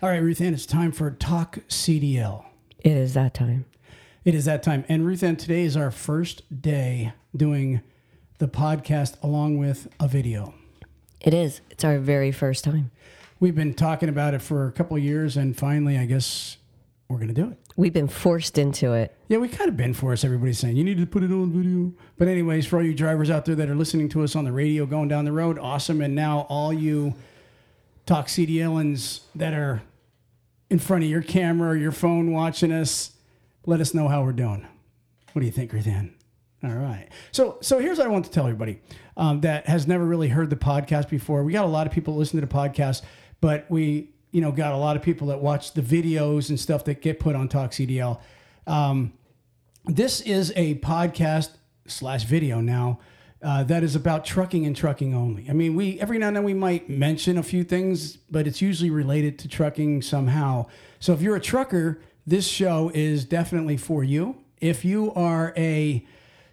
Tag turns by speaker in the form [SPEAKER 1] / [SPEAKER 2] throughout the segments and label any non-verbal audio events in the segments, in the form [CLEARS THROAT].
[SPEAKER 1] All right, Ruth Ann, it's time for Talk CDL.
[SPEAKER 2] It is that time.
[SPEAKER 1] It is that time. And Ruth Ann, today is our first day doing the podcast along with a video.
[SPEAKER 2] It is. It's our very first time.
[SPEAKER 1] We've been talking about it for a couple of years, and finally, I guess we're going to do it.
[SPEAKER 2] We've been forced into it.
[SPEAKER 1] Yeah, we kind of been forced. Everybody's saying you need to put it on video. But anyways, for all you drivers out there that are listening to us on the radio going down the road, awesome. And now all you talk CDLans that are in front of your camera or your phone watching us, let us know how we're doing. What do you think, Ruthann? All right. So, so here's what I want to tell everybody um, that has never really heard the podcast before. We got a lot of people listening to the podcast, but we, you know, got a lot of people that watch the videos and stuff that get put on Talk CDL. Um, this is a podcast slash video now uh, that is about trucking and trucking only. I mean, we every now and then we might mention a few things, but it's usually related to trucking somehow. So if you're a trucker, this show is definitely for you. If you are a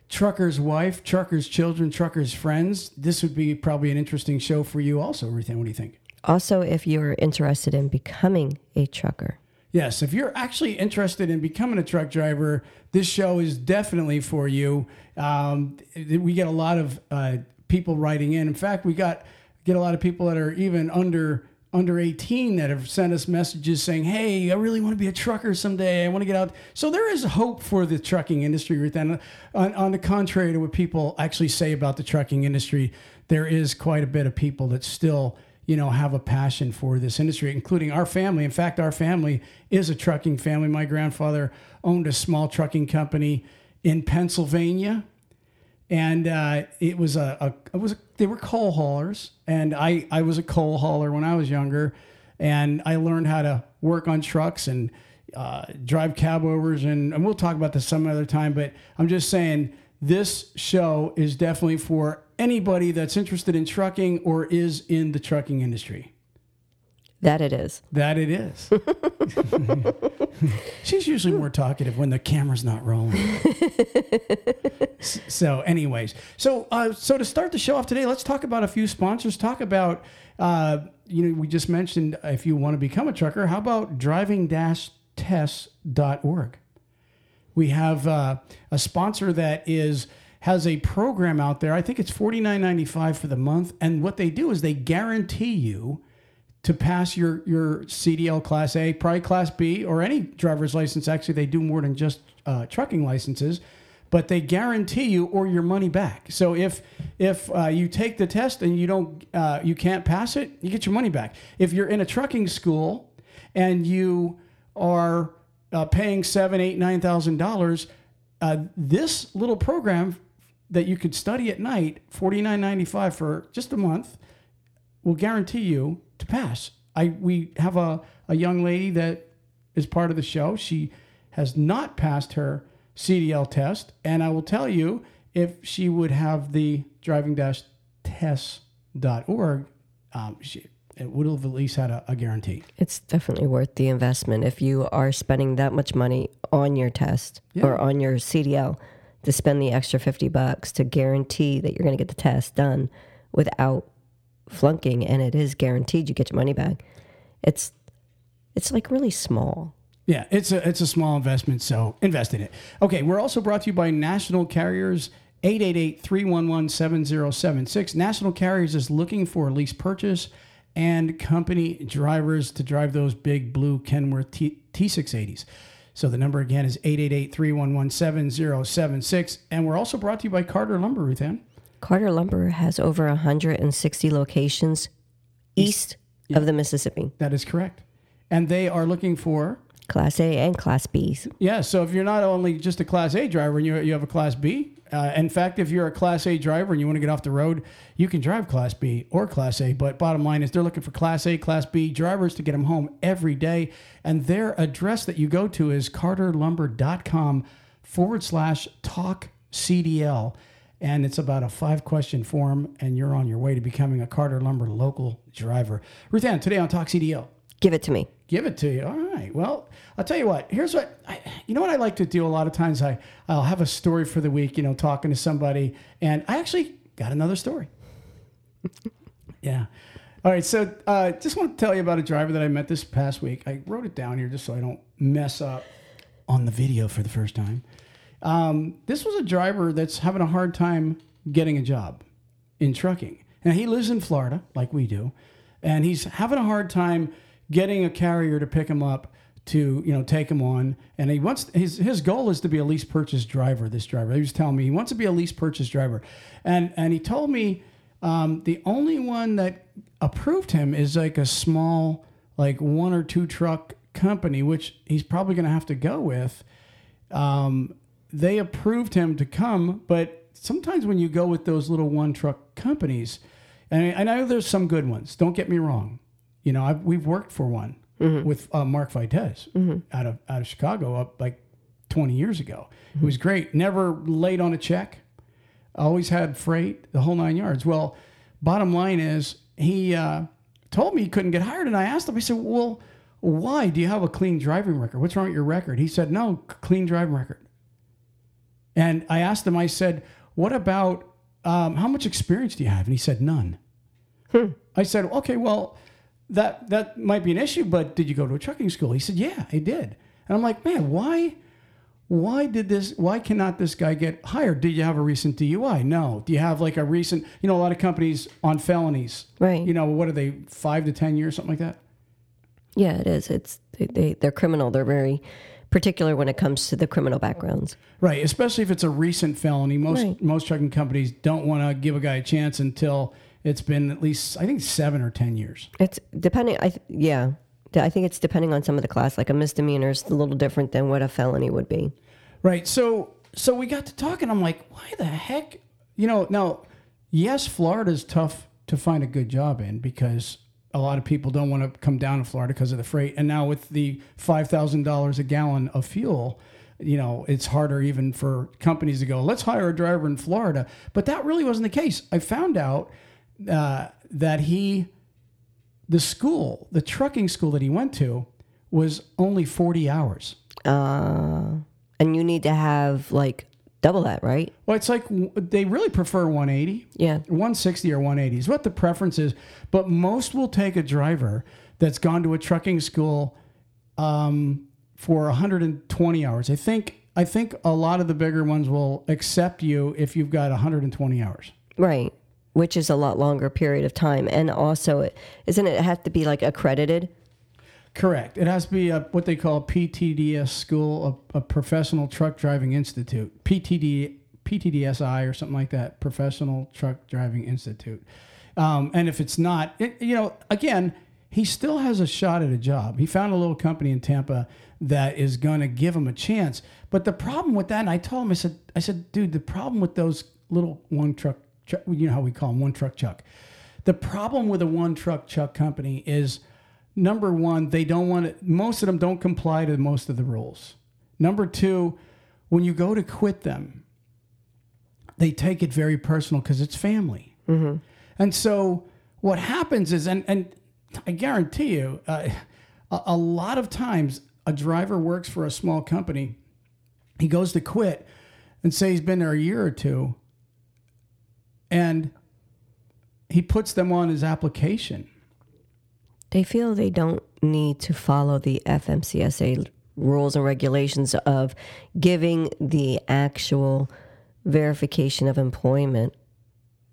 [SPEAKER 1] trucker's wife, trucker's children, trucker's friends, this would be probably an interesting show for you also, Ruthann. What do you think?
[SPEAKER 2] Also, if you're interested in becoming a trucker.
[SPEAKER 1] Yes, if you're actually interested in becoming a truck driver, this show is definitely for you. Um, we get a lot of uh, people writing in. In fact, we got get a lot of people that are even under under 18 that have sent us messages saying, "Hey, I really want to be a trucker someday. I want to get out." So there is hope for the trucking industry. Right then, on, on the contrary to what people actually say about the trucking industry, there is quite a bit of people that still you know, have a passion for this industry, including our family. In fact, our family is a trucking family. My grandfather owned a small trucking company in Pennsylvania, and uh, it was a, a it was a, they were coal haulers, and I I was a coal hauler when I was younger, and I learned how to work on trucks and uh, drive cab overs, and, and we'll talk about this some other time. But I'm just saying this show is definitely for anybody that's interested in trucking or is in the trucking industry.
[SPEAKER 2] That it is.
[SPEAKER 1] That it is. [LAUGHS] She's usually more talkative when the camera's not rolling. [LAUGHS] so, anyways, so uh, so to start the show off today, let's talk about a few sponsors. Talk about uh, you know we just mentioned if you want to become a trucker, how about driving-tests.org? We have uh, a sponsor that is has a program out there. I think it's forty nine ninety five for the month, and what they do is they guarantee you to pass your your CDL Class A, probably Class B, or any driver's license. Actually, they do more than just uh, trucking licenses, but they guarantee you or your money back. So if if uh, you take the test and you don't uh, you can't pass it, you get your money back. If you're in a trucking school and you are uh, paying seven, eight, nine thousand dollars, uh, this little program that you could study at night, forty nine ninety five for just a month, will guarantee you to pass. I we have a, a young lady that is part of the show. She has not passed her CDL test, and I will tell you if she would have the driving test.org, um, she it would have at least had a, a guarantee.
[SPEAKER 2] It's definitely worth the investment if you are spending that much money on your test
[SPEAKER 1] Yeah.
[SPEAKER 2] or on your CDL to spend the extra 50 bucks to guarantee that you're going to get the test done without flunking and it is guaranteed you get your money back. It's it's like really small.
[SPEAKER 1] Yeah, it's a it's a small investment, so invest in it. Okay, we're also brought to you by National Carriers. 888-311-7076. National Carriers is looking for a lease purchase and company drivers to drive those big blue Kenworth T- T680s. So the number again is 888-311-7076. And we're also brought to you by Carter Lumber, Ruthann.
[SPEAKER 2] Carter Lumber has over 160 locations east of the Mississippi,
[SPEAKER 1] That is correct. And they are looking for
[SPEAKER 2] Class A and Class Bs.
[SPEAKER 1] Yeah, so if you're not only just a Class A driver and you, you have a Class B, uh, in fact, if you're a Class A driver and you want to get off the road, you can drive Class B or Class A. But bottom line is they're looking for Class A, Class B drivers to get them home every day. And their address that you go to is carterlumber.com forward slash talk CDL. And it's about a five question form, and you're on your way to becoming a Carter Lumber local driver. Ruth Ann, today on Talk CDL
[SPEAKER 2] Give it to me.
[SPEAKER 1] give it to you. All right. Well, I'll tell you what. Here's what I, you know. What I like to do a lot of times. I I'll have a story for the week. You know, talking to somebody, and I actually got another story. [LAUGHS] yeah. All right, so uh, just want to tell you about a driver that I met this past week. I wrote it down here just so I don't mess up on the video for the first time. Um, this was a driver that's having a hard time getting a job in trucking. And he lives in Florida, like we do, and he's having a hard time getting a carrier to pick him up to you know take him on. And he wants his his goal is to be a lease purchase driver. This driver, he was telling me he wants to be a lease purchase driver, and and he told me um, the only one that approved him is like a small like one or two truck company, which he's probably going to have to go with. Um, they approved him to come, but sometimes when you go with those little one truck companies, and I know there's some good ones. Don't get me wrong. You know, I've, we've worked for one with uh, Mark Vitez out of out of Chicago up like 20 years ago. It was great. Never late on a check. Always had freight, the whole nine yards. Well, bottom line is he uh, told me he couldn't get hired, and I asked him. I said, "Well, why? Do you have a clean driving record? What's wrong with your record?" He said, "No, clean driving record." And I asked him, I said, What about um, how much experience do you have? And he said, None. I said, Okay, well, that, that might be an issue, but did you go to a trucking school? He said, Yeah, I did. And I'm like, Man, why? Why did this? Why cannot this guy get hired? Did you have a recent DUI? No. Do you have like a recent? You know, a lot of companies on felonies.
[SPEAKER 2] Right.
[SPEAKER 1] You know, what are they? Five to ten years, something like that.
[SPEAKER 2] Yeah, it is. It's they, they they're criminal. They're very particular when it comes to the criminal backgrounds.
[SPEAKER 1] Right, especially if it's a recent felony. Most
[SPEAKER 2] Right.
[SPEAKER 1] most trucking companies don't want to give a guy a chance until it's been at least I think seven or ten years.
[SPEAKER 2] It's depending. I th- yeah, I think it's depending on some of the class. Like a misdemeanor is a little different than what a felony would be.
[SPEAKER 1] Right. So so we got to talking. I'm like, why the heck? You know, now, yes, Florida's tough to find a good job in because a lot of people don't want to come down to Florida because of the freight. And now with the five thousand dollars a gallon of fuel, you know, it's harder even for companies to go, let's hire a driver in Florida. But that really wasn't the case. I found out uh, that he, the school, the trucking school that he went to, was only forty hours.
[SPEAKER 2] Uh, and you need to have like double that, right?
[SPEAKER 1] Well, it's like they really prefer 180.
[SPEAKER 2] Yeah.
[SPEAKER 1] 160 or 180 is what the preference is. But most will take a driver that's gone to a trucking school um, for 120 hours. I think I think a lot of the bigger ones will accept you if you've got 120 hours.
[SPEAKER 2] Right. Which is a lot longer period of time, and also, it isn't it have to be like accredited?
[SPEAKER 1] Correct. It has to be a, what they call PTDS school, a, a professional truck driving institute, PTD, PTDSI or something like that, Professional Truck Driving Institute. Um, and if it's not, it, you know, again, he still has a shot at a job. He found a little company in Tampa that is going to give him a chance. But the problem with that, and I told him, I said, I said, dude, the problem with those little one truck, truck, you know how we call them, one truck chuck. The problem with a one truck chuck company is number one, they don't want to, most of them don't comply to most of the rules. Number two, when you go to quit them, they take it very personal because it's family. And so what happens is, and, and I guarantee you, uh, a, a lot of times a driver works for a small company, he goes to quit and say he's been there a year or two, and he puts them on his application.
[SPEAKER 2] They feel they don't need to follow the FMCSA rules and regulations of giving the actual verification of employment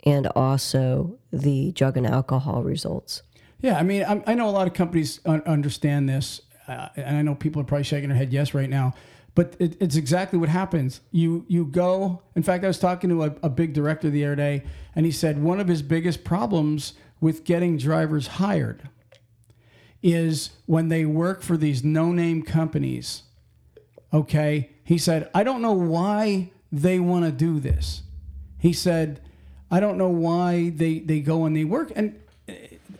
[SPEAKER 2] and also the drug and alcohol results.
[SPEAKER 1] Yeah, I mean, I, I know a lot of companies un- understand this, uh, and I know people are probably shaking their head yes right now. But it, it's exactly what happens. You you go. In fact, I was talking to a, a big director the other day, and he said one of his biggest problems with getting drivers hired is when they work for these no-name companies. Okay, he said, I don't know why they want to do this. He said, I don't know why they they go and they work and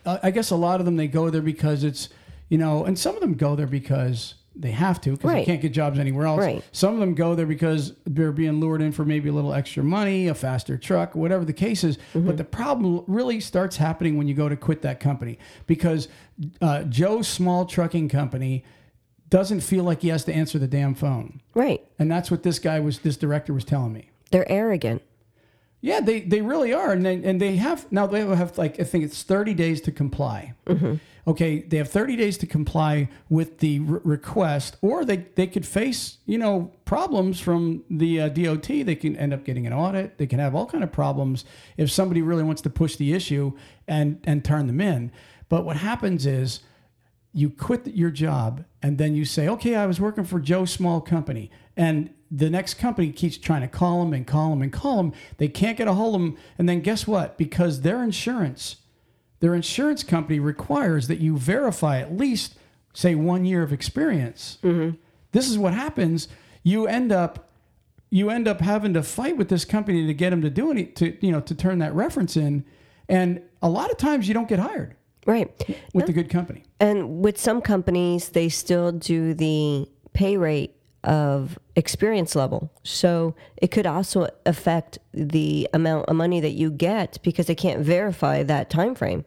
[SPEAKER 1] uh, I guess a lot of them they go there because it's you know, and some of them go there because they have to because they can't get jobs anywhere else.
[SPEAKER 2] Right.
[SPEAKER 1] Some of them go there because they're being lured in for maybe a little extra money, a faster truck, whatever the case is. But the problem really starts happening when you go to quit that company because uh, Joe's small trucking company doesn't feel like he has to answer the damn phone,
[SPEAKER 2] Right.
[SPEAKER 1] and that's what this guy was. This director was telling me.
[SPEAKER 2] They're arrogant.
[SPEAKER 1] Yeah, they, they really are, and they, and they have now they have like I think it's thirty days to comply. Okay, they have thirty days to comply with the re- request, or they they could face you know problems from the uh, DOT. They can end up getting an audit. They can have all kind of problems if somebody really wants to push the issue and and turn them in. But what happens is you quit your job and then you say, okay, I was working for Joe Small Company. And the next company keeps trying to call them and call them and call them. They can't get a hold of them. And then guess what? Because their insurance, their insurance company requires that you verify at least, say, one year of experience. Mm-hmm. This is what happens. You end up you end up having to fight with this company to get them to do any to you know to turn that reference in and a lot of times you don't get hired
[SPEAKER 2] Right.
[SPEAKER 1] with the good company
[SPEAKER 2] And with some companies, they still do the pay rate of experience level. So it could also affect the amount of money that you get because they can't verify that time frame.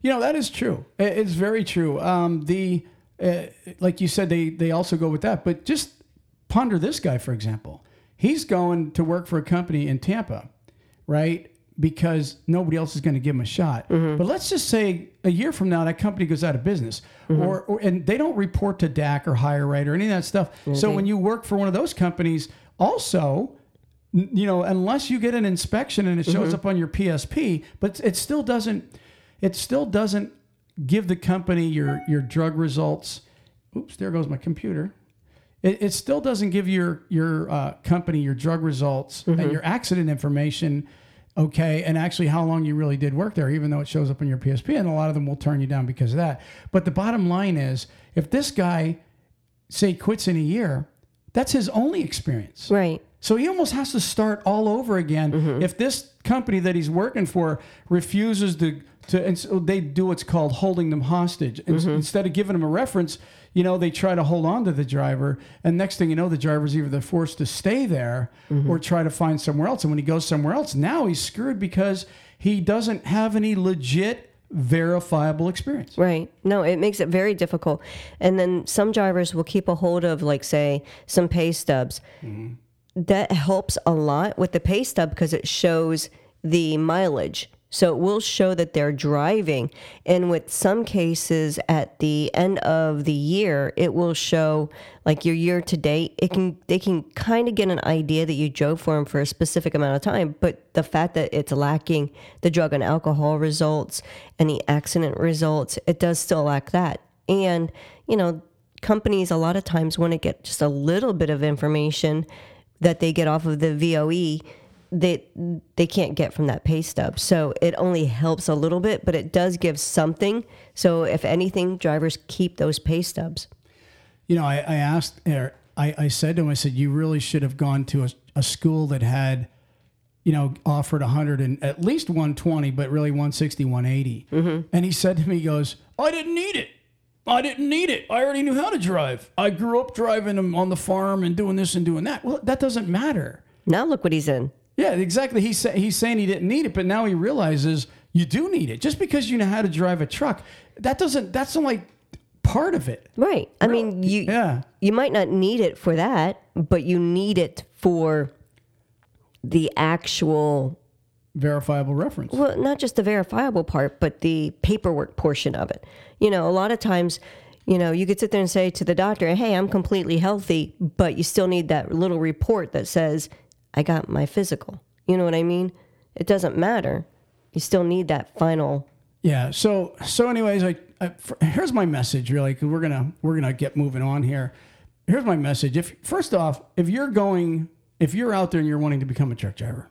[SPEAKER 1] You know that is true. It's very true. Um, the uh, like you said, they they also go with that. But just ponder this guy for example. He's going to work for a company in Tampa, right? Because nobody else is going to give him a shot. Mm-hmm. But let's just say a year from now that company goes out of business, mm-hmm. or, or and they don't report to DAC or HireRight or any of that stuff. So mm-hmm. when you work for one of those companies, also you know, unless you get an inspection and it shows up on your PSP, but it still doesn't, it still doesn't give the company your your drug results. Oops, there goes my computer. It, it still doesn't give your your uh, company your drug results and your accident information. Okay, and actually how long you really did work there, even though it shows up on your PSP, and a lot of them will turn you down because of that. But the bottom line is, if this guy say quits in a year, that's his only experience.
[SPEAKER 2] Right.
[SPEAKER 1] So he almost has to start all over again. Mm-hmm. If this company that he's working for refuses to, to and so they do what's called holding them hostage. And mm-hmm. Instead of giving them a reference, you know, they try to hold on to the driver. And next thing you know, the driver's either forced to stay there mm-hmm. or try to find somewhere else. And when he goes somewhere else, now he's screwed because he doesn't have any legit verifiable experience.
[SPEAKER 2] Right. No, it makes it very difficult. And then some drivers will keep a hold of, like, say, some pay stubs. Mm-hmm. That helps a lot with the pay stub because it shows the mileage. So it will show that they're driving. And with some cases at the end of the year, it will show like your year to date. It can they can kind of get an idea that you drove for them for a specific amount of time. But the fact that it's lacking the drug and alcohol results and the accident results, it does still lack that. And, you know, companies a lot of times want to get just a little bit of information that they get off of the VOE they they can't get from that pay stub. So it only helps a little bit, but it does give something. So if anything, drivers keep those pay stubs.
[SPEAKER 1] You know, I, I asked, er, I, I said to him, I said, you really should have gone to a, a school that had, you know, offered 100 and at least 120, but really 160, 180. And he said to me, he goes, I didn't need it. I didn't need it. I already knew how to drive. I grew up driving them on the farm and doing this and doing that. Well, that doesn't matter.
[SPEAKER 2] Now look what he's in.
[SPEAKER 1] Yeah, exactly. He's he's saying he didn't need it, but now he realizes you do need it. Just because you know how to drive a truck, that doesn't. That's only part of it.
[SPEAKER 2] Right. I mean, you
[SPEAKER 1] Yeah.
[SPEAKER 2] you might not need it for that, but you need it for the actual
[SPEAKER 1] Verifiable reference.
[SPEAKER 2] well, not just the verifiable part, but the paperwork portion of it. You know, a lot of times, you know, you could sit there and say to the doctor, "Hey, I'm completely healthy," but you still need that little report that says, "I got my physical." You know what I mean? It doesn't matter. You still need that final.
[SPEAKER 1] Yeah. So so anyways, I, I f- here's my message really we're gonna we're gonna get moving on here. Here's my message. If first off, if you're going, if you're out there and you're wanting to become a truck driver,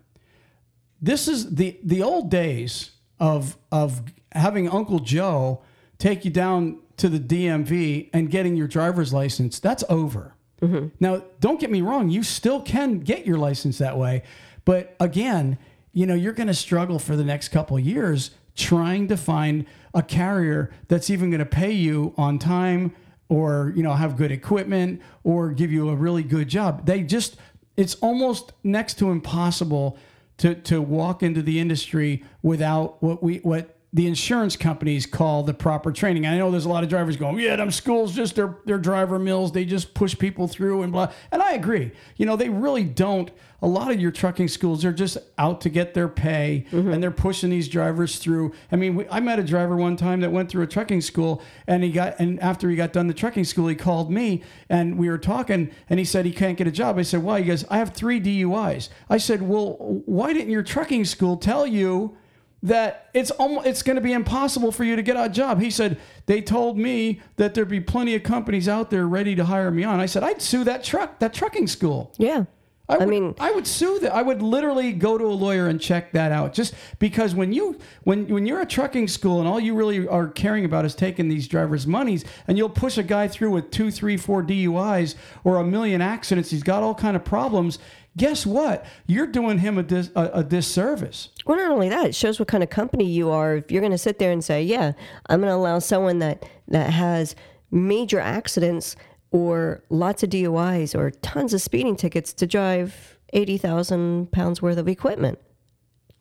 [SPEAKER 1] this is the the old days of of having Uncle Joe take you down to the DMV and getting your driver's license. That's over. Mm-hmm. Now, don't get me wrong, you still can get your license that way, but again, you know, you're going to struggle for the next couple years trying to find a carrier that's even going to pay you on time or, you know, have good equipment or give you a really good job. They just it's almost next to impossible to to walk into the industry without what we what the insurance companies call the proper training. I know there's a lot of drivers going, yeah, them schools just they're they're driver mills. They just push people through and blah. And I agree. You know, they really don't. A lot of your trucking schools are just out to get their pay, mm-hmm. and they're pushing these drivers through. I mean, we, I met a driver one time that went through a trucking school, and he got and after he got done the trucking school, he called me, and we were talking, and he said he can't get a job. I said, why? He goes, I have three DUIs. I said, well, why didn't your trucking school tell you? That it's almost, it's going to be impossible for you to get a job. He said they told me that there'd be plenty of companies out there ready to hire me on. I said I'd sue that truck that trucking school.
[SPEAKER 2] Yeah.
[SPEAKER 1] I, would,
[SPEAKER 2] mean-
[SPEAKER 1] I would sue that. I would literally go to a lawyer and check that out. Just because when you when when you're a trucking school and all you really are caring about is taking these drivers' monies, and you'll push a guy through with two, three, four DUIs or a million accidents, he's got all kind of problems. Guess what? You're doing him a, dis, a, a disservice.
[SPEAKER 2] Well, not only that, it shows what kind of company you are. If you're going to sit there and say, "Yeah, I'm going to allow someone that that has major accidents or lots of DUIs or tons of speeding tickets to drive eighty thousand pounds worth of equipment,"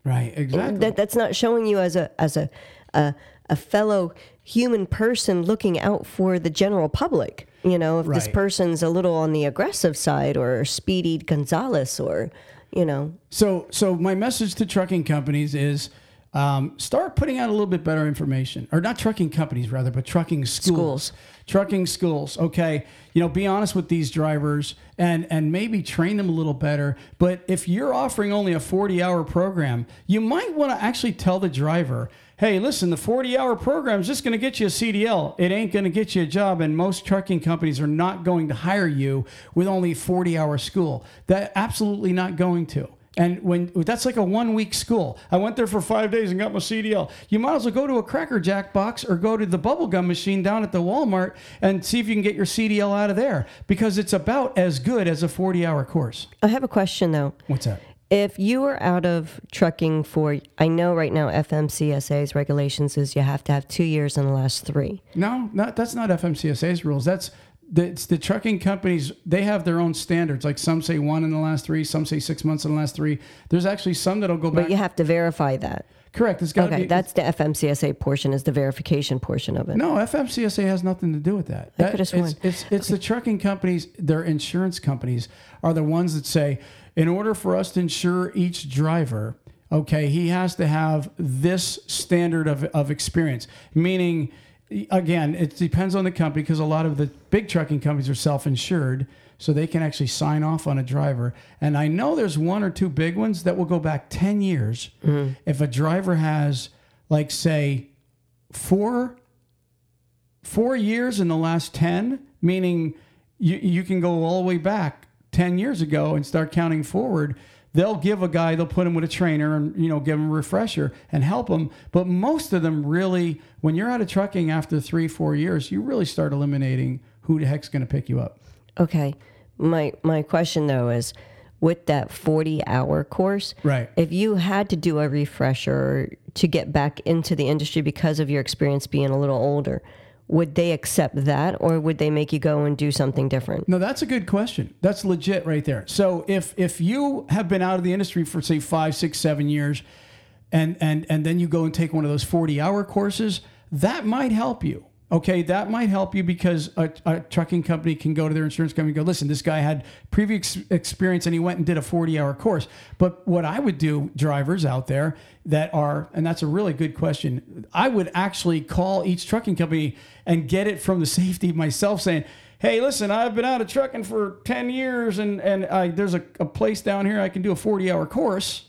[SPEAKER 1] Right. Exactly.
[SPEAKER 2] that that's not showing you as a as a a, a fellow human person looking out for the general public. You know, if this person's a little on the aggressive side or Speedy Gonzalez or you know,
[SPEAKER 1] So, so my message to trucking companies is um, start putting out a little bit better information, or not trucking companies rather, but trucking schools.
[SPEAKER 2] Schools.
[SPEAKER 1] Trucking schools. Okay, you know, be honest with these drivers and and maybe train them a little better. But if you're offering only a 40 hour program, you might want to actually tell the driver. Hey, listen, the 40 hour program is just going to get you a CDL. It ain't going to get you a job. And most trucking companies are not going to hire you with only 40 hour school. That absolutely not going to. And when that's like a one week school, I went there for five days and got my CDL. You might as well go to a Cracker Jack box or go to the bubblegum machine down at the Walmart and see if you can get your CDL out of there because it's about as good as a 40 hour course.
[SPEAKER 2] I have a question though.
[SPEAKER 1] What's that?
[SPEAKER 2] If you are out of trucking for, I know right now FMCSA's regulations is you have to have two years in the last three.
[SPEAKER 1] No, not, that's not FMCSA's rules. That's it's the trucking companies. They have their own standards. Like some say one in the last three, some say six months in the last three. There's actually some that'll go back.
[SPEAKER 2] But you have to verify that.
[SPEAKER 1] Correct. It's got
[SPEAKER 2] Okay,
[SPEAKER 1] be.
[SPEAKER 2] that's the FMCSA portion, is the verification portion of it.
[SPEAKER 1] No, FMCSA has nothing to do with that.
[SPEAKER 2] I
[SPEAKER 1] That-
[SPEAKER 2] could've
[SPEAKER 1] it's,
[SPEAKER 2] sworn.
[SPEAKER 1] it's it's the trucking companies, their insurance companies are the ones that say, in order for us to insure each driver, okay, he has to have this standard of, of experience. Meaning, again, it depends on the company because a lot of the big trucking companies are self-insured. So they can actually sign off on a driver. And I know there's one or two big ones that will go back 10 years. Mm-hmm. If a driver has, like, say, four four years in the last 10, meaning you, you can go all the way back 10 years ago and start counting forward. They'll give a guy, they'll put him with a trainer and, you know, give him a refresher and help him. But most of them really, when you're out of trucking after three, four years, you really start eliminating who the heck's going to pick you up.
[SPEAKER 2] Okay. My my question though is with that 40 hour course,
[SPEAKER 1] Right.
[SPEAKER 2] if you had to do a refresher to get back into the industry because of your experience being a little older, would they accept that or would they make you go and do something different?
[SPEAKER 1] No, that's a good question. That's legit right there. So if if you have been out of the industry for say five, six, seven years, and and and then you go and take one of those forty hour courses, that might help you. Okay, that might help you because a, a trucking company can go to their insurance company and go, listen, this guy had previous experience and he went and did a 40 hour course. But what I would do, drivers out there that are, and that's a really good question, I would actually call each trucking company and get it from the [LAUGHS] safety myself saying, hey, listen, I've been out of trucking for 10 years and, and I, there's a, a place down here I can do a 40 hour course.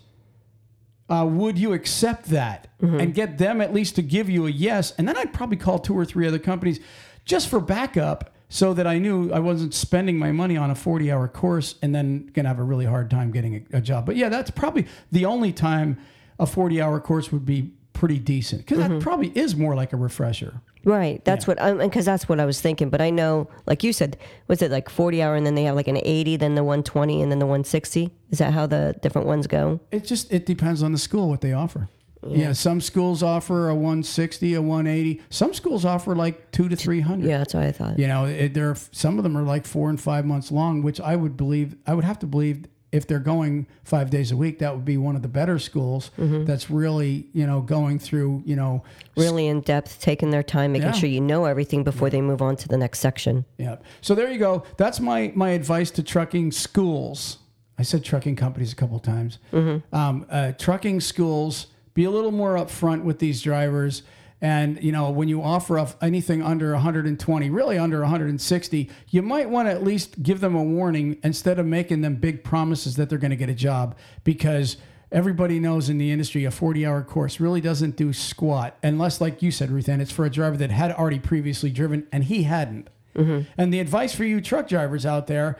[SPEAKER 1] Uh, would you accept that and get them at least to give you a yes? And then I'd probably call two or three other companies just for backup so that I knew I wasn't spending my money on a 40 hour course and then going to have a really hard time getting a, a job. But yeah, that's probably the only time a 40 hour course would be pretty decent because that probably is more like a refresher.
[SPEAKER 2] Right. That's what um, I'm because that's what I was thinking. But I know, like you said, was it like 40 hour and then they have like an 80, then the 120, and then the 160? Is that how the different ones go?
[SPEAKER 1] It just it depends on the school what they offer. Yeah, some schools offer a 160, a 180. Some schools offer like two to 300.
[SPEAKER 2] Yeah, that's what I thought.
[SPEAKER 1] You know, it, there are, some of them are like four and five months long, which I would believe I would have to believe if they're going five days a week, that would be one of the better schools. That's really you know going through you know
[SPEAKER 2] Really in depth, taking their time, making
[SPEAKER 1] Yeah.
[SPEAKER 2] sure you know everything before they move on to the next section.
[SPEAKER 1] Yeah. So there you go. That's my my advice to trucking schools. I said trucking companies a couple times. Um, uh, trucking schools, be a little more upfront with these drivers. And you know, when you offer up anything under 120, really under 160, you might want to at least give them a warning instead of making them big promises that they're going to get a job. Because everybody knows in the industry a 40 hour course really doesn't do squat unless like you said ruth ann it's for a driver that had already previously driven and he hadn't. Mm-hmm. And the advice for you truck drivers out there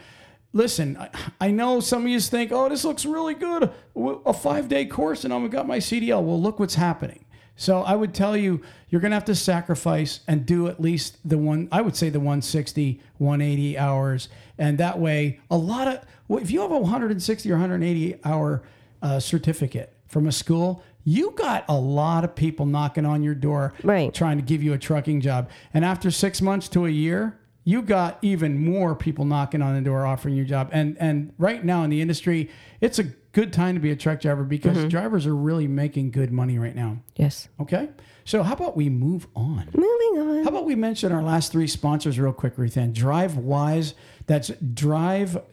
[SPEAKER 1] listen I, I know some of you think oh this looks really good. A five day course and i've got my cdl well look what's happening so i would tell you you're going to have to sacrifice and do at least the one i would say the 160 180 hours and that way a lot of well, if you have a 160 or 180 hour uh, certificate from a school, you got a lot of people knocking on your door
[SPEAKER 2] Right.
[SPEAKER 1] trying to give you a trucking job. And after six months to a year, you got even more people knocking on the door offering you a job. And and right now in the industry, it's a good time to be a truck driver because mm-hmm. drivers are really making good money right now.
[SPEAKER 2] Yes.
[SPEAKER 1] Okay. So how about we move on?
[SPEAKER 2] Moving on.
[SPEAKER 1] How about we mention our last three sponsors real quick, Ruth Ann? Drivewyze, that's drivewyze.com.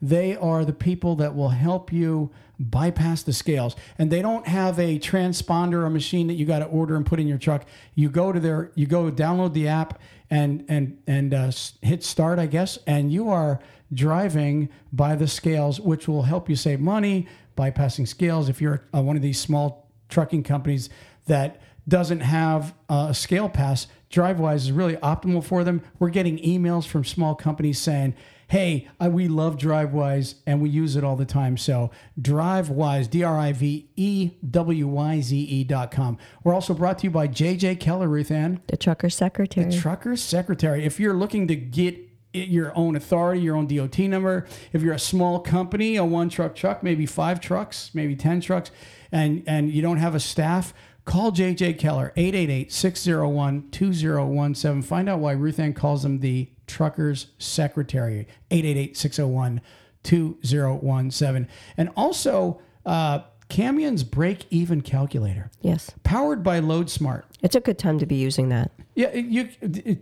[SPEAKER 1] They are the people that will help you bypass the scales. And they don't have a transponder, or machine that you got to order and put in your truck. You go to their, you go download the app and and and uh, hit start, I guess, and you are driving by the scales, which will help you save money bypassing scales. If you're uh, one of these small trucking companies that doesn't have uh, a scale pass, Drivewyze is really optimal for them. We're getting emails from small companies saying, "Hey, uh, we love Drivewyze and we use it all the time." So Drivewyze, D R I V E W Y Z E dot com. We're also brought to you by JJ Keller, Ruth Ann.
[SPEAKER 2] The trucker secretary.
[SPEAKER 1] The Trucker Secretary. If you're looking to get your own authority, your own DOT number, if you're a small company, a one truck truck, maybe five trucks, maybe 10 trucks, and, and you don't have a staff, call JJ Keller, 888 601 2017. Find out why Ruth Ann calls them the Trucker's Secretary, 888 601 2017. And also, uh, Kamion's break even calculator,
[SPEAKER 2] yes.
[SPEAKER 1] powered by LoadSmart.
[SPEAKER 2] It's a good time to be using that.
[SPEAKER 1] Yeah, you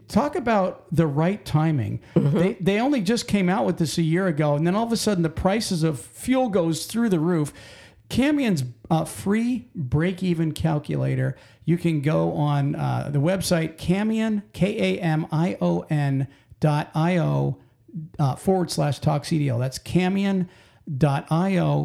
[SPEAKER 1] talk about the right timing. They they only just came out with this a year ago, and then all of a sudden the prices of fuel goes through the roof. Kamion's uh, free break-even calculator. You can go on uh, the website Kamion K A M I O N dot I O uh, forward slash talk CDL. That's kamion.io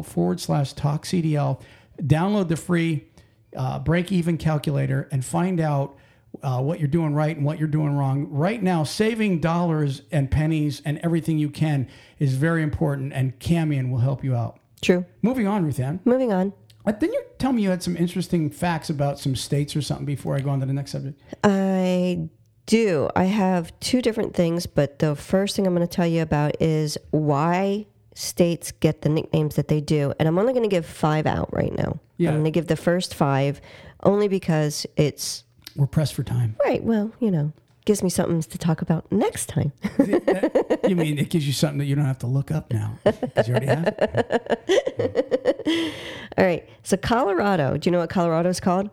[SPEAKER 1] forward slash talk CDL. Download the free uh, break even calculator and find out uh, what you're doing right and what you're doing wrong. Right now, saving dollars and pennies and everything you can is very important, and Kamion will help you out.
[SPEAKER 2] True.
[SPEAKER 1] Moving on, Ruth Ann.
[SPEAKER 2] Moving on.
[SPEAKER 1] Uh, didn't you tell me you had some interesting facts about some states or something before I go on to the next subject?
[SPEAKER 2] I do. I have two different things, but the first thing I'm going to tell you about is why states get the nicknames that they do. And I'm only going to give five out right now.
[SPEAKER 1] Yeah.
[SPEAKER 2] I'm going to give the first five only because it's,
[SPEAKER 1] We're pressed for time.
[SPEAKER 2] right, well, you know, gives me something to talk about next time. [LAUGHS]
[SPEAKER 1] you mean it gives you something that you don't have to look up now? 'cause you already have. it. [LAUGHS]
[SPEAKER 2] All right. So, Colorado, do you know what Colorado is called?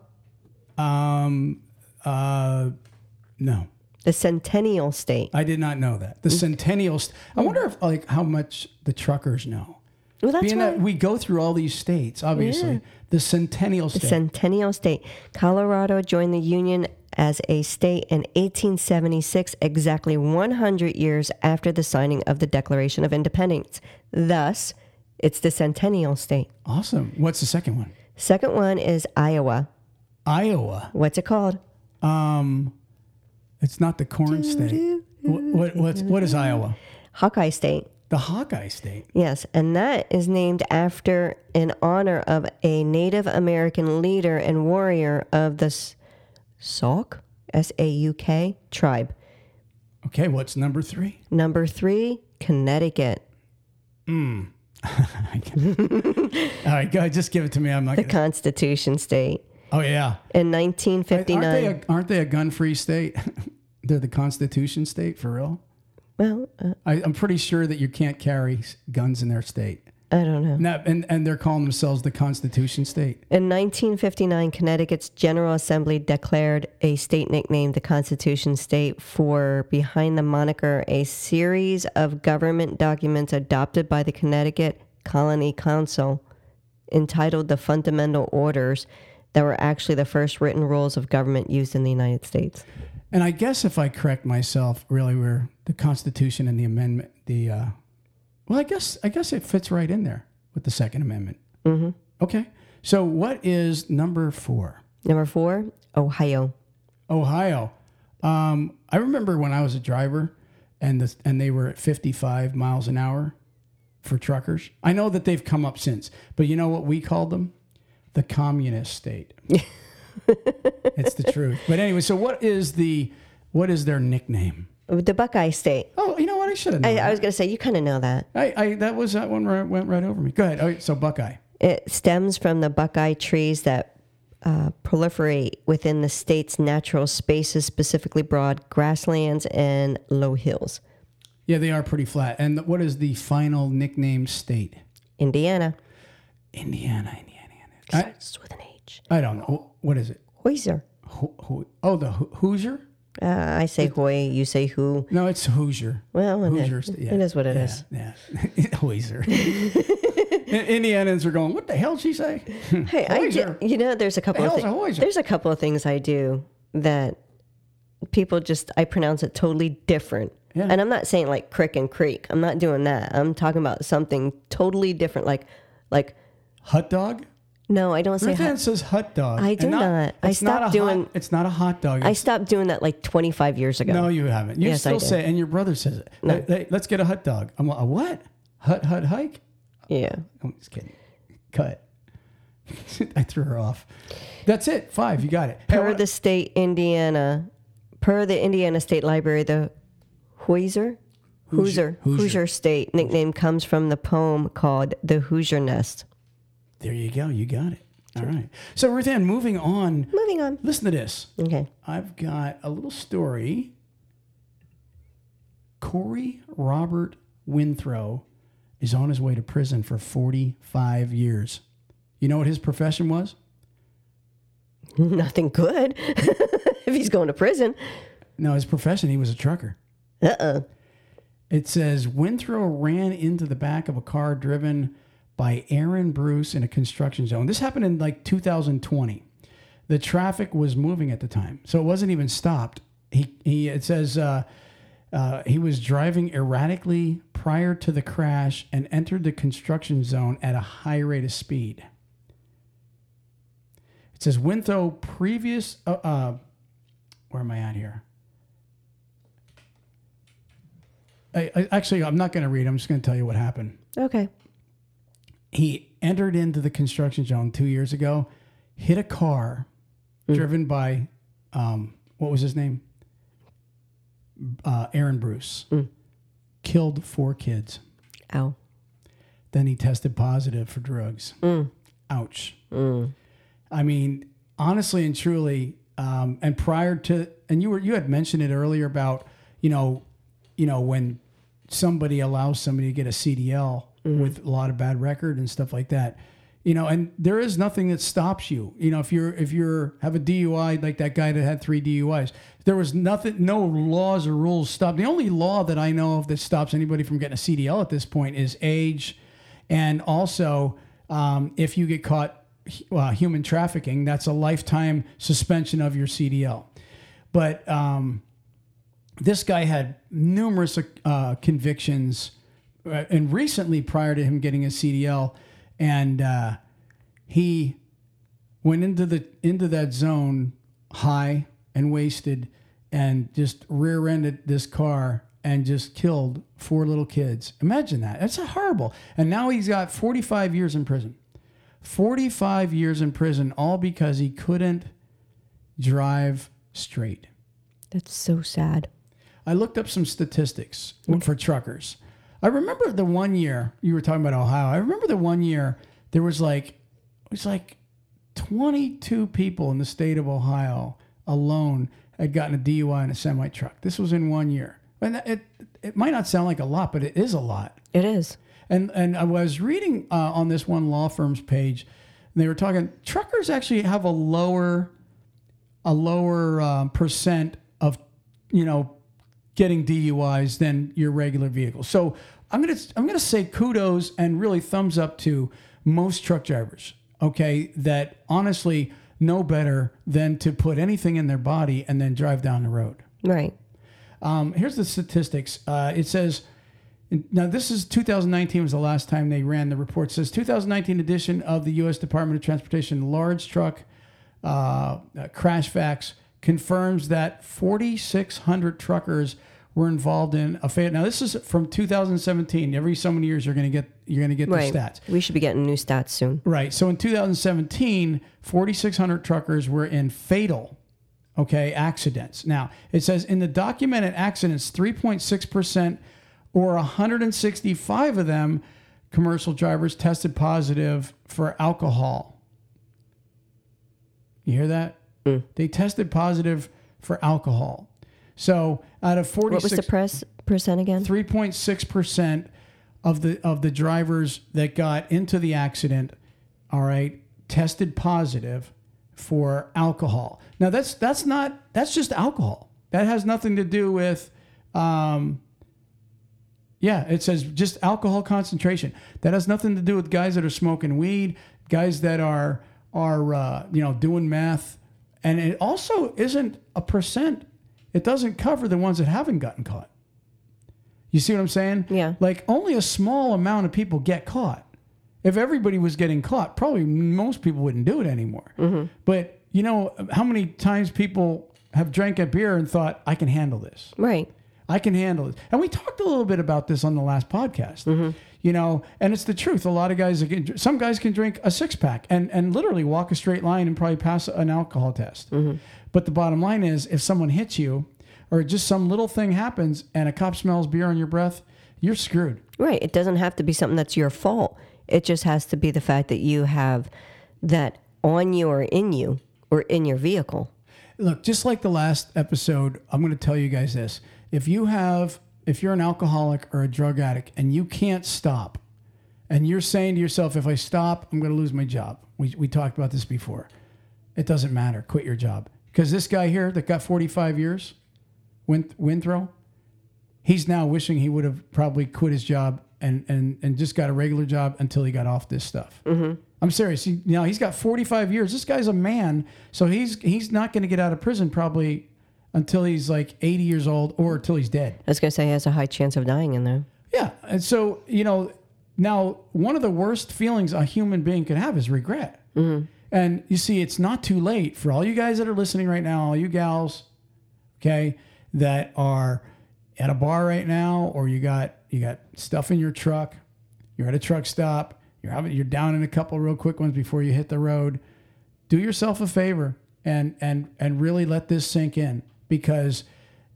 [SPEAKER 1] Um, uh, no.
[SPEAKER 2] The Centennial State.
[SPEAKER 1] I did not know that. The Centennial. St- I wonder if like how much the truckers know.
[SPEAKER 2] Well, that's
[SPEAKER 1] Being that we go through all these states, obviously,
[SPEAKER 2] Yeah.
[SPEAKER 1] the Centennial State.
[SPEAKER 2] The Centennial State. Colorado joined the Union as a state in 1876, exactly 100 years after the signing of the Declaration of Independence. Thus, it's the Centennial State.
[SPEAKER 1] awesome. What's the second one?
[SPEAKER 2] Second one is Iowa.
[SPEAKER 1] Iowa.
[SPEAKER 2] What's it called?
[SPEAKER 1] Um, it's not the corn state. What, what what's what is Iowa?
[SPEAKER 2] Hawkeye State.
[SPEAKER 1] The Hawkeye State.
[SPEAKER 2] Yes, and that is named after in honor of a Native American leader and warrior of the Sauk, S A U K tribe.
[SPEAKER 1] Okay, what's number three?
[SPEAKER 2] Number three, Connecticut. [LAUGHS]
[SPEAKER 1] All right, go ahead, just give it to me. I'm not.
[SPEAKER 2] the
[SPEAKER 1] Gonna,
[SPEAKER 2] Constitution State.
[SPEAKER 1] oh yeah.
[SPEAKER 2] In
[SPEAKER 1] Aren't they
[SPEAKER 2] 1959,
[SPEAKER 1] a, aren't they a gun-free state? [LAUGHS] They're the Constitution state for real.
[SPEAKER 2] Well, uh,
[SPEAKER 1] I, I'm pretty sure that you can't carry guns in their state.
[SPEAKER 2] I don't know.
[SPEAKER 1] Now, and and they're calling themselves the Constitution State.
[SPEAKER 2] In 1959, Connecticut's General Assembly declared a state nicknamed the Constitution State for behind the moniker a series of government documents adopted by the Connecticut Colony Council entitled the Fundamental Orders that were actually the first written rules of government used in the United States.
[SPEAKER 1] And I guess if I correct myself, really, we're the Constitution and the Amendment. The uh, well, I guess I guess it fits right in there with the Second Amendment. Mm-hmm. Okay. So what is number four?
[SPEAKER 2] Number four, Ohio.
[SPEAKER 1] Ohio. Um, I remember when I was a driver, and the, and they were at 55 miles an hour for truckers. I know that they've come up since, but you know what we called them? The communist state. [LAUGHS] it's the truth. But anyway, so what is the what is their nickname?
[SPEAKER 2] The Buckeye State.
[SPEAKER 1] Oh, you know what? I should have.
[SPEAKER 2] I, I was going to say, you kind of know that.
[SPEAKER 1] I, I that was that one right, went right over me. Go ahead. Oh, so Buckeye.
[SPEAKER 2] It stems from the Buckeye trees that uh, proliferate within the state's natural spaces, specifically broad grasslands and low hills.
[SPEAKER 1] Yeah, they are pretty flat. And what is the final nickname state?
[SPEAKER 2] Indiana.
[SPEAKER 1] Indiana, Indiana. Indiana.
[SPEAKER 2] Starts with an H.
[SPEAKER 1] I, don't know. What is it?
[SPEAKER 2] Hoyser.
[SPEAKER 1] Ho, ho, oh, the Ho- Hoosier?
[SPEAKER 2] Uh, I say Hoy, you say who.
[SPEAKER 1] No, it's Hoosier.
[SPEAKER 2] Well, it-
[SPEAKER 1] Hoosier. sta-
[SPEAKER 2] it is what it
[SPEAKER 1] yeah,
[SPEAKER 2] is.
[SPEAKER 1] Yeah, [LAUGHS] Hoosier. [LAUGHS] In- Indianans are going. What the hell did she say? [LAUGHS]
[SPEAKER 2] Hey, I do, you know, there's a couple
[SPEAKER 1] The
[SPEAKER 2] of thi- there's a couple of things I do that people just I pronounce it totally different.
[SPEAKER 1] Yeah.
[SPEAKER 2] And I'm not saying like crick and creek. I'm not doing that. I'm talking about something totally different, like like
[SPEAKER 1] Hot dog.
[SPEAKER 2] No, I don't say.
[SPEAKER 1] Ruth Ann
[SPEAKER 2] hot-
[SPEAKER 1] says hot dog.
[SPEAKER 2] I do
[SPEAKER 1] And
[SPEAKER 2] not. I
[SPEAKER 1] it's not
[SPEAKER 2] stopped
[SPEAKER 1] a
[SPEAKER 2] doing-
[SPEAKER 1] Hot, it's not a hot dog.
[SPEAKER 2] I
[SPEAKER 1] It's-
[SPEAKER 2] stopped doing that like 25 years ago.
[SPEAKER 1] no, you haven't. You
[SPEAKER 2] Yes, I
[SPEAKER 1] still
[SPEAKER 2] did.
[SPEAKER 1] say, and your brother says it.
[SPEAKER 2] No.
[SPEAKER 1] Hey, hey, let's get a hot dog. I'm like, a what? Hut hut hike?
[SPEAKER 2] Yeah.
[SPEAKER 1] I'm just kidding. Cut. [LAUGHS] I threw her off. That's it. Five. You got it. Hey,
[SPEAKER 2] Per the state Indiana, per the Indiana State Library, the Hoosier, Hoosier,
[SPEAKER 1] Hoosier.
[SPEAKER 2] Hoosier State nickname comes from the poem called "The Hoosier Nest."
[SPEAKER 1] There you go. You got it. All right. So Ruth Ann, moving on.
[SPEAKER 2] Moving on.
[SPEAKER 1] Listen to this.
[SPEAKER 2] Okay.
[SPEAKER 1] I've got a little story. Corey Robert Winthrow is on his way to prison for 45 years. You know what his profession was? [LAUGHS]
[SPEAKER 2] Nothing good [LAUGHS] if he's going to prison.
[SPEAKER 1] No, his profession, he was a trucker.
[SPEAKER 2] Uh uh
[SPEAKER 1] It says Winthrow ran into the back of a car driven by Aaron Bruce in a construction zone. This happened in like 2020. The traffic was moving at the time, so it wasn't even stopped. He, he it says uh, uh, he was driving erratically prior to the crash and entered the construction zone at a high rate of speed. It says Winthrow previous. Uh, uh, where am I at here? I, I, actually, I'm not going to read. I'm just going to tell you what happened.
[SPEAKER 2] Okay.
[SPEAKER 1] He entered into the construction zone two years ago, hit a car driven by, um, what was his name? Uh, Aaron Bruce. Killed four kids.
[SPEAKER 2] Ow.
[SPEAKER 1] Then he tested positive for drugs. Ouch. I mean, honestly and truly, um, and prior to, and you were you had mentioned it earlier about, you know, you know when somebody allows somebody to get a CDL with a lot of bad record and stuff like that, you know, and there is nothing that stops you. You know, if you're if you're have a DUI like that guy that had three DUIs, there was nothing, no laws or rules stop. The only law that I know of that stops anybody from getting a CDL at this point is age, and also um, if you get caught uh, human trafficking, that's a lifetime suspension of your CDL. But um, this guy had numerous uh, convictions, and recently, prior to him getting a CDL, and uh, he went into the into that zone high and wasted, and just rear-ended this car and just killed four little kids. Imagine that. That's horrible. And now he's got 45 years in prison. 45 years in prison, all because he couldn't drive straight.
[SPEAKER 2] That's so sad.
[SPEAKER 1] I looked up some statistics for truckers. I remember the one year you were talking about Ohio. I remember the one year there was like it was like 22 people in the state of Ohio alone had gotten a DUI in a semi truck. This was in one year. And it it might not sound like a lot, but it is a lot.
[SPEAKER 2] It is.
[SPEAKER 1] And and I was reading uh, on this one law firm's page, and they were talking truckers actually have a lower a lower um, percent of you know getting DUIs than your regular vehicle. So I'm gonna I'm gonna say kudos and really thumbs up to most truck drivers. Okay, that honestly know better than to put anything in their body and then drive down the road.
[SPEAKER 2] Right.
[SPEAKER 1] Um, here's the statistics. Uh, it says, now this is 2019 was the last time they ran the report. It says 2019 edition of the U.S. Department of Transportation large truck uh, uh, crash facts confirms that 4,600 truckers were involved in a fatal. Now this is from 2017. Every so many years you're going to get you're going to get
[SPEAKER 2] Right.
[SPEAKER 1] the stats.
[SPEAKER 2] We should be getting new stats soon.
[SPEAKER 1] Right. So in 2017, 4,600 truckers were in fatal, okay, accidents. Now, it says in the documented accidents, 3.6% or 165 of them, commercial drivers tested positive for alcohol. You hear that? Mm. They tested positive for alcohol. So out of 46
[SPEAKER 2] What was the press percent again?
[SPEAKER 1] three point six percent of the of the drivers that got into the accident, all right, tested positive for alcohol. Now that's that's not that's just alcohol. That has nothing to do with, um, yeah, it says just alcohol concentration. That has nothing to do with guys that are smoking weed, guys that are are uh, you know doing meth, and it also isn't a percent. It doesn't cover the ones that haven't gotten caught. You see what I'm saying?
[SPEAKER 2] Yeah.
[SPEAKER 1] Like only a small amount of people get caught. If everybody was getting caught, probably most people wouldn't do it anymore. Mm-hmm. But you know how many times people have drank a beer and thought, "I can handle this.
[SPEAKER 2] Right.
[SPEAKER 1] I can handle it." And we talked a little bit about this on the last podcast. Mm-hmm. You know, and it's the truth. A lot of guys, can, some guys can drink a six pack and and literally walk a straight line and probably pass an alcohol test. Mm-hmm. But the bottom line is, if someone hits you, or just some little thing happens, and a cop smells beer on your breath, you're screwed.
[SPEAKER 2] Right. It doesn't have to be something that's your fault. It just has to be the fact that you have that on you or in you or in your vehicle.
[SPEAKER 1] Look, just like the last episode, I'm going to tell you guys this. If you have, if you're an alcoholic or a drug addict and you can't stop, and you're saying to yourself, if I stop, I'm going to lose my job. We, we talked about this before. It doesn't matter. Quit your job. Because this guy here that got 45 years, Win, Winthrow, he's now wishing he would have probably quit his job and, and, and just got a regular job until he got off this stuff. Mm-hmm. I'm serious. He, you know, he's got 45 years. This guy's a man, so he's he's not going to get out of prison probably until he's like 80 years old or until he's dead.
[SPEAKER 2] I was going to say he has a high chance of dying in there.
[SPEAKER 1] Yeah, and so you know, now one of the worst feelings a human being could have is regret. Mm-hmm. And you see, it's not too late for all you guys that are listening right now, all you gals, okay, that are at a bar right now, or you got you got stuff in your truck, you're at a truck stop, you're having you're down in a couple real quick ones before you hit the road. Do yourself a favor and and and really let this sink in because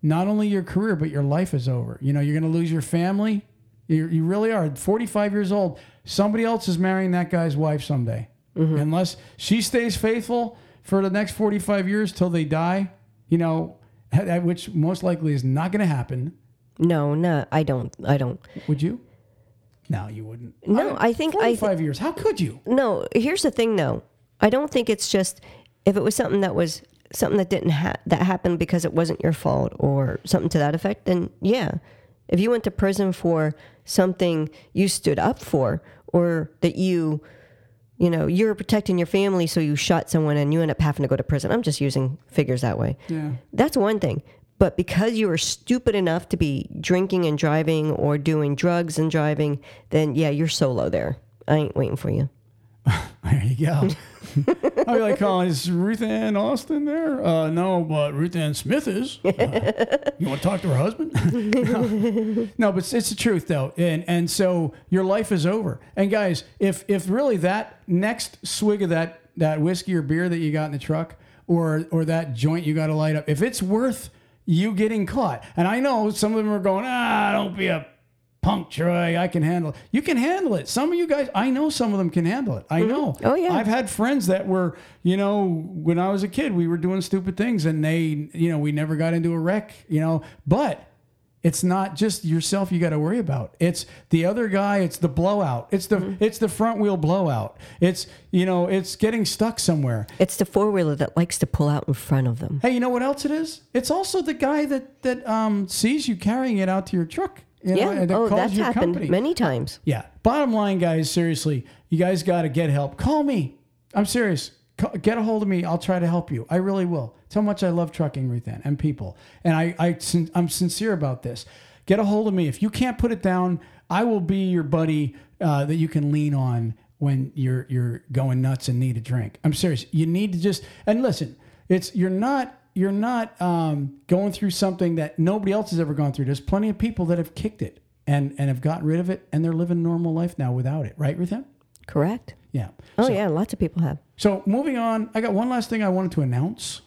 [SPEAKER 1] not only your career but your life is over. You know, you're going to lose your family. You, you really are. 45 years old. Somebody else is marrying that guy's wife someday. Mm-hmm. Unless she stays faithful for the next 45 years till they die, you know, which most likely is not going to happen.
[SPEAKER 2] No, no, I don't. I don't.
[SPEAKER 1] Would you? No, you wouldn't.
[SPEAKER 2] No, I think I.
[SPEAKER 1] 45 years. How could you?
[SPEAKER 2] No, here's the thing though. I don't think it's just if it was something that was something that didn't ha- that happened because it wasn't your fault or something to that effect, then yeah. If you went to prison for something you stood up for or that you you know, you're protecting your family so you shot someone and you end up having to go to prison. I'm just using figures that way.
[SPEAKER 1] Yeah.
[SPEAKER 2] That's one thing. But because you were stupid enough to be drinking and driving or doing drugs and driving, then yeah, you're solo there. I ain't waiting for you. [LAUGHS]
[SPEAKER 1] There you go. [LAUGHS] I'd be like, oh, is Ruth Ann Austin there? Uh, no, but Ruth Ann Smith is. Uh, you want to talk to her husband? [LAUGHS] no, but it's, it's the truth though, and and so your life is over. And guys, if if really that next swig of that that whiskey or beer that you got in the truck, or or that joint you got to light up, if it's worth you getting caught, and I know some of them are going, ah, don't be a punk Troy, I can handle it. You can handle it. Some of you guys, I know some of them can handle it. I know.
[SPEAKER 2] Oh, yeah.
[SPEAKER 1] I've had friends that were, you know, when I was a kid, we were doing stupid things and they, you know, we never got into a wreck, you know, but It's not just yourself you got to worry about. It's the other guy, it's the blowout. It's the
[SPEAKER 2] Mm-hmm.
[SPEAKER 1] it's the front wheel blowout. It's you know, it's getting stuck somewhere.
[SPEAKER 2] It's the four wheeler that likes to pull out in front of them.
[SPEAKER 1] Hey, you know what else it is? It's also the guy that that um, sees you carrying it out to your truck. You know,
[SPEAKER 2] Yeah. Oh, that's happened
[SPEAKER 1] company.
[SPEAKER 2] many times.
[SPEAKER 1] Yeah. Bottom line, guys, seriously, you guys got to get help. Call me. I'm serious. Get a hold of me. I'll try to help you. I really will. It's how much I love trucking, Ruthann, and people. And I, I, I'm sincere about this. Get a hold of me. If you can't put it down, I will be your buddy uh, that you can lean on when you're you're going nuts and need a drink. I'm serious. You need to just and listen. It's you're not you're not um, going through something that nobody else has ever gone through. There's plenty of people that have kicked it and and have gotten rid of it, and they're living normal life now without it. Right, Ruthann?
[SPEAKER 2] Correct.
[SPEAKER 1] Yeah.
[SPEAKER 2] Oh
[SPEAKER 1] so,
[SPEAKER 2] yeah, lots of people have.
[SPEAKER 1] So moving on, I got one last thing I wanted to announce.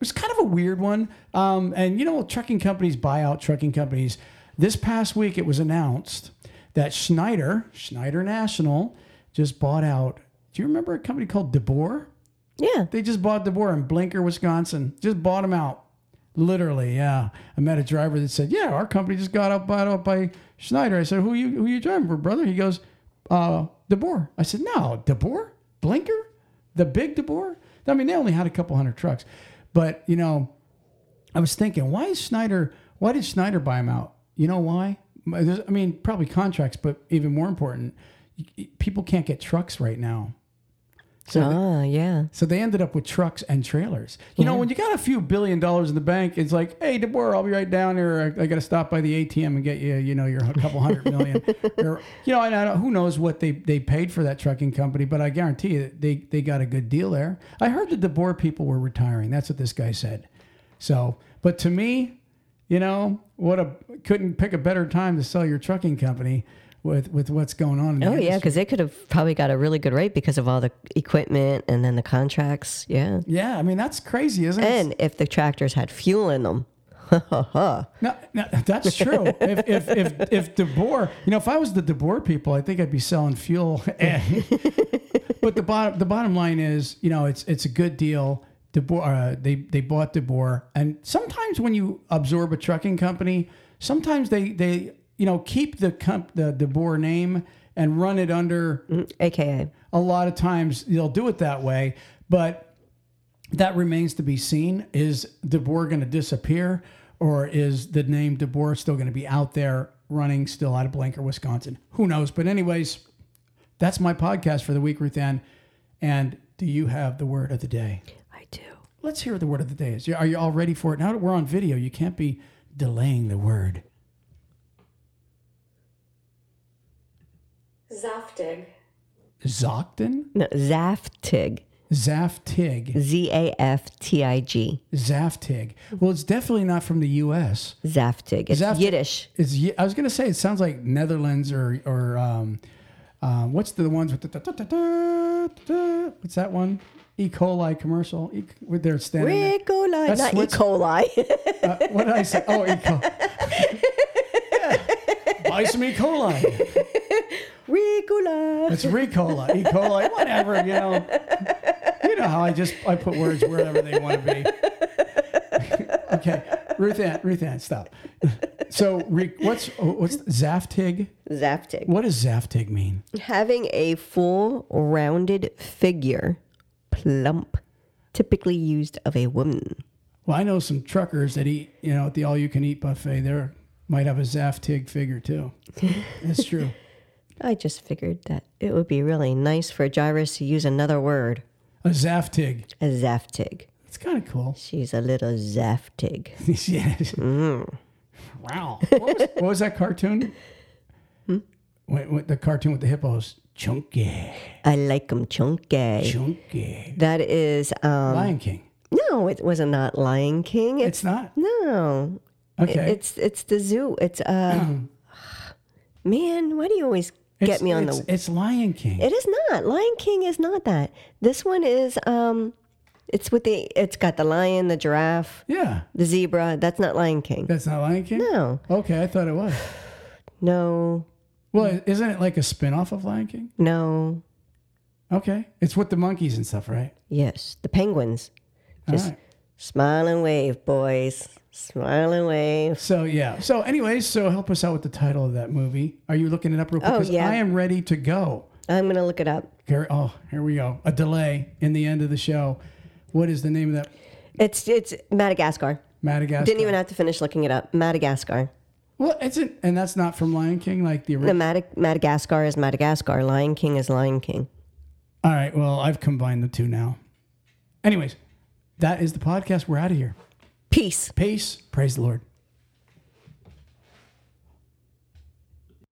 [SPEAKER 1] It's kind of a weird one, um, and you know, trucking companies buy out trucking companies. This past week, it was announced that Schneider, Schneider National, just bought out. Do you remember a company called DeBoer?
[SPEAKER 2] Yeah.
[SPEAKER 1] They just bought DeBoer in Blinker, Wisconsin. Just bought them out. Literally, yeah. I met a driver that said, "Yeah, our company just got up bought out by Schneider." I said, "Who you who you driving for, brother?" He goes, "Uh, DeBoer." I said, "No, DeBoer, Blinker, the big DeBoer." I mean, they only had a couple hundred trucks, but you know, I was thinking, why is Schneider? Why did Schneider buy them out? You know why? I mean, probably contracts, but even more important, people can't get trucks right now. So
[SPEAKER 2] ah, yeah.
[SPEAKER 1] so they ended up with trucks and trailers. You know, when you got a few billion dollars in the bank, it's like, hey, DeBoer, I'll be right down here. I, I got to stop by the ATM and get you, you know, your couple hundred million. [LAUGHS] or, you know, and I don't, who knows what they, they paid for that trucking company, but I guarantee you they, they got a good deal there. I heard the DeBoer people were retiring. That's what this guy said. So, but to me, you know, what a couldn't pick a better time to sell your trucking company with with what's going on. In the
[SPEAKER 2] Oh yeah, because they could have probably got a really good rate because of all the equipment and then the contracts. Yeah.
[SPEAKER 1] yeah. I mean, that's crazy, isn't it?
[SPEAKER 2] And if the tractors had fuel in them, ha ha ha.
[SPEAKER 1] No, no, that's true. if if if if DeBoer, you know, if I was the DeBoer people, I think I'd be selling fuel. [LAUGHS] But the bottom the bottom line is, you know, it's it's a good deal. DeBoer, uh, they they bought DeBoer, and sometimes when you absorb a trucking company, sometimes they they you know keep the comp, the DeBoer name and run it under mm,
[SPEAKER 2] AKA.
[SPEAKER 1] a lot of times they'll do it that way, but that remains to be seen. Is DeBoer going to disappear, or is the name DeBoer still going to be out there running still out of Blanker, Wisconsin? Who knows? But anyways, that's my podcast for the week, Ruth Ann. And do you have the word of the day?
[SPEAKER 2] I do.
[SPEAKER 1] Let's hear what the word of the day is. Are you all ready for it? Now that we're on video, you can't be delaying the word.
[SPEAKER 3] Zaftig.
[SPEAKER 1] Zochten?
[SPEAKER 2] No, Zaftig.
[SPEAKER 1] Zaftig.
[SPEAKER 2] Z A F T I G.
[SPEAKER 1] Zaftig. Well, it's definitely not from the U.S.
[SPEAKER 2] Zaftig. It's
[SPEAKER 1] Zaftig.
[SPEAKER 2] Yiddish.
[SPEAKER 1] It's I was gonna say it sounds like Netherlands or or um, um, what's the ones with the da- da- da- da- da- what's that one? E. coli commercial e- with their standing. there.
[SPEAKER 2] E. coli,
[SPEAKER 1] That's
[SPEAKER 2] not E.
[SPEAKER 1] what's-
[SPEAKER 2] coli.
[SPEAKER 1] Uh, what did I say? Oh, E. coli. [LAUGHS] Yeah. Buy some E. coli.
[SPEAKER 2] Ricola.
[SPEAKER 1] It's Ricola, E. coli, whatever. You know, you know how I just I put words wherever they want to be. [LAUGHS] okay, Ruth Ann, Ruth Ann, stop. So, what's oh, what's Zaftig?
[SPEAKER 2] Zaftig.
[SPEAKER 1] What does Zaftig mean?
[SPEAKER 2] Having a full rounded figure, plump, typically used of a woman.
[SPEAKER 1] Well, I know some truckers that eat, you know, at the all-you-can-eat buffet. They might have a Zaftig figure too. That's true.
[SPEAKER 2] I just figured that it would be really nice for Jairus to use another word,
[SPEAKER 1] A Zaftig.
[SPEAKER 2] a Zaftig.
[SPEAKER 1] It's kind of cool.
[SPEAKER 2] She's a little Zaftig. [LAUGHS]
[SPEAKER 1] yeah. Wow. What was, what was that cartoon? What, what, the cartoon with the hippos? Chunky.
[SPEAKER 2] I like them chunky.
[SPEAKER 1] Chunky.
[SPEAKER 2] That is, um,
[SPEAKER 1] Lion King.
[SPEAKER 2] no, it was not Lion King. It's,
[SPEAKER 1] It's not.
[SPEAKER 2] no,
[SPEAKER 1] Okay.
[SPEAKER 2] it's it's the zoo. It's uh, [CLEARS THROAT] man, why do you always get me on
[SPEAKER 1] it's,
[SPEAKER 2] the?
[SPEAKER 1] It's Lion King.
[SPEAKER 2] It is not. Lion King is not that. This one is um, it's with the. It's got the lion, the giraffe,
[SPEAKER 1] yeah.
[SPEAKER 2] the zebra. That's not Lion King.
[SPEAKER 1] That's not Lion King?
[SPEAKER 2] No,
[SPEAKER 1] Okay, I thought it was. [SIGHS]
[SPEAKER 2] no,
[SPEAKER 1] Well, isn't it like a spin-off of Lion King?
[SPEAKER 2] no.
[SPEAKER 1] Okay. It's with the monkeys and stuff, right?
[SPEAKER 2] Yes, the penguins. Just
[SPEAKER 1] right.
[SPEAKER 2] smile and wave, boys. Smile and wave.
[SPEAKER 1] So yeah. So anyways, so help us out with the title of that movie. Are you looking it up real quick?
[SPEAKER 2] Oh, yeah.
[SPEAKER 1] I am ready to go.
[SPEAKER 2] I'm gonna look it up.
[SPEAKER 1] Here, oh, here we go. A delay in the end of the show. What is the name of that?
[SPEAKER 2] It's it's Madagascar.
[SPEAKER 1] Madagascar.
[SPEAKER 2] Didn't even have to finish looking it up. Madagascar.
[SPEAKER 1] Well, it's an, and that's not from Lion King, like the
[SPEAKER 2] No,
[SPEAKER 1] original.
[SPEAKER 2] Madag- Madagascar is Madagascar. Lion King is Lion King.
[SPEAKER 1] All right. Well, I've combined the two now. Anyways, that is the podcast. We're out of here.
[SPEAKER 2] Peace.
[SPEAKER 1] Peace. Praise the Lord.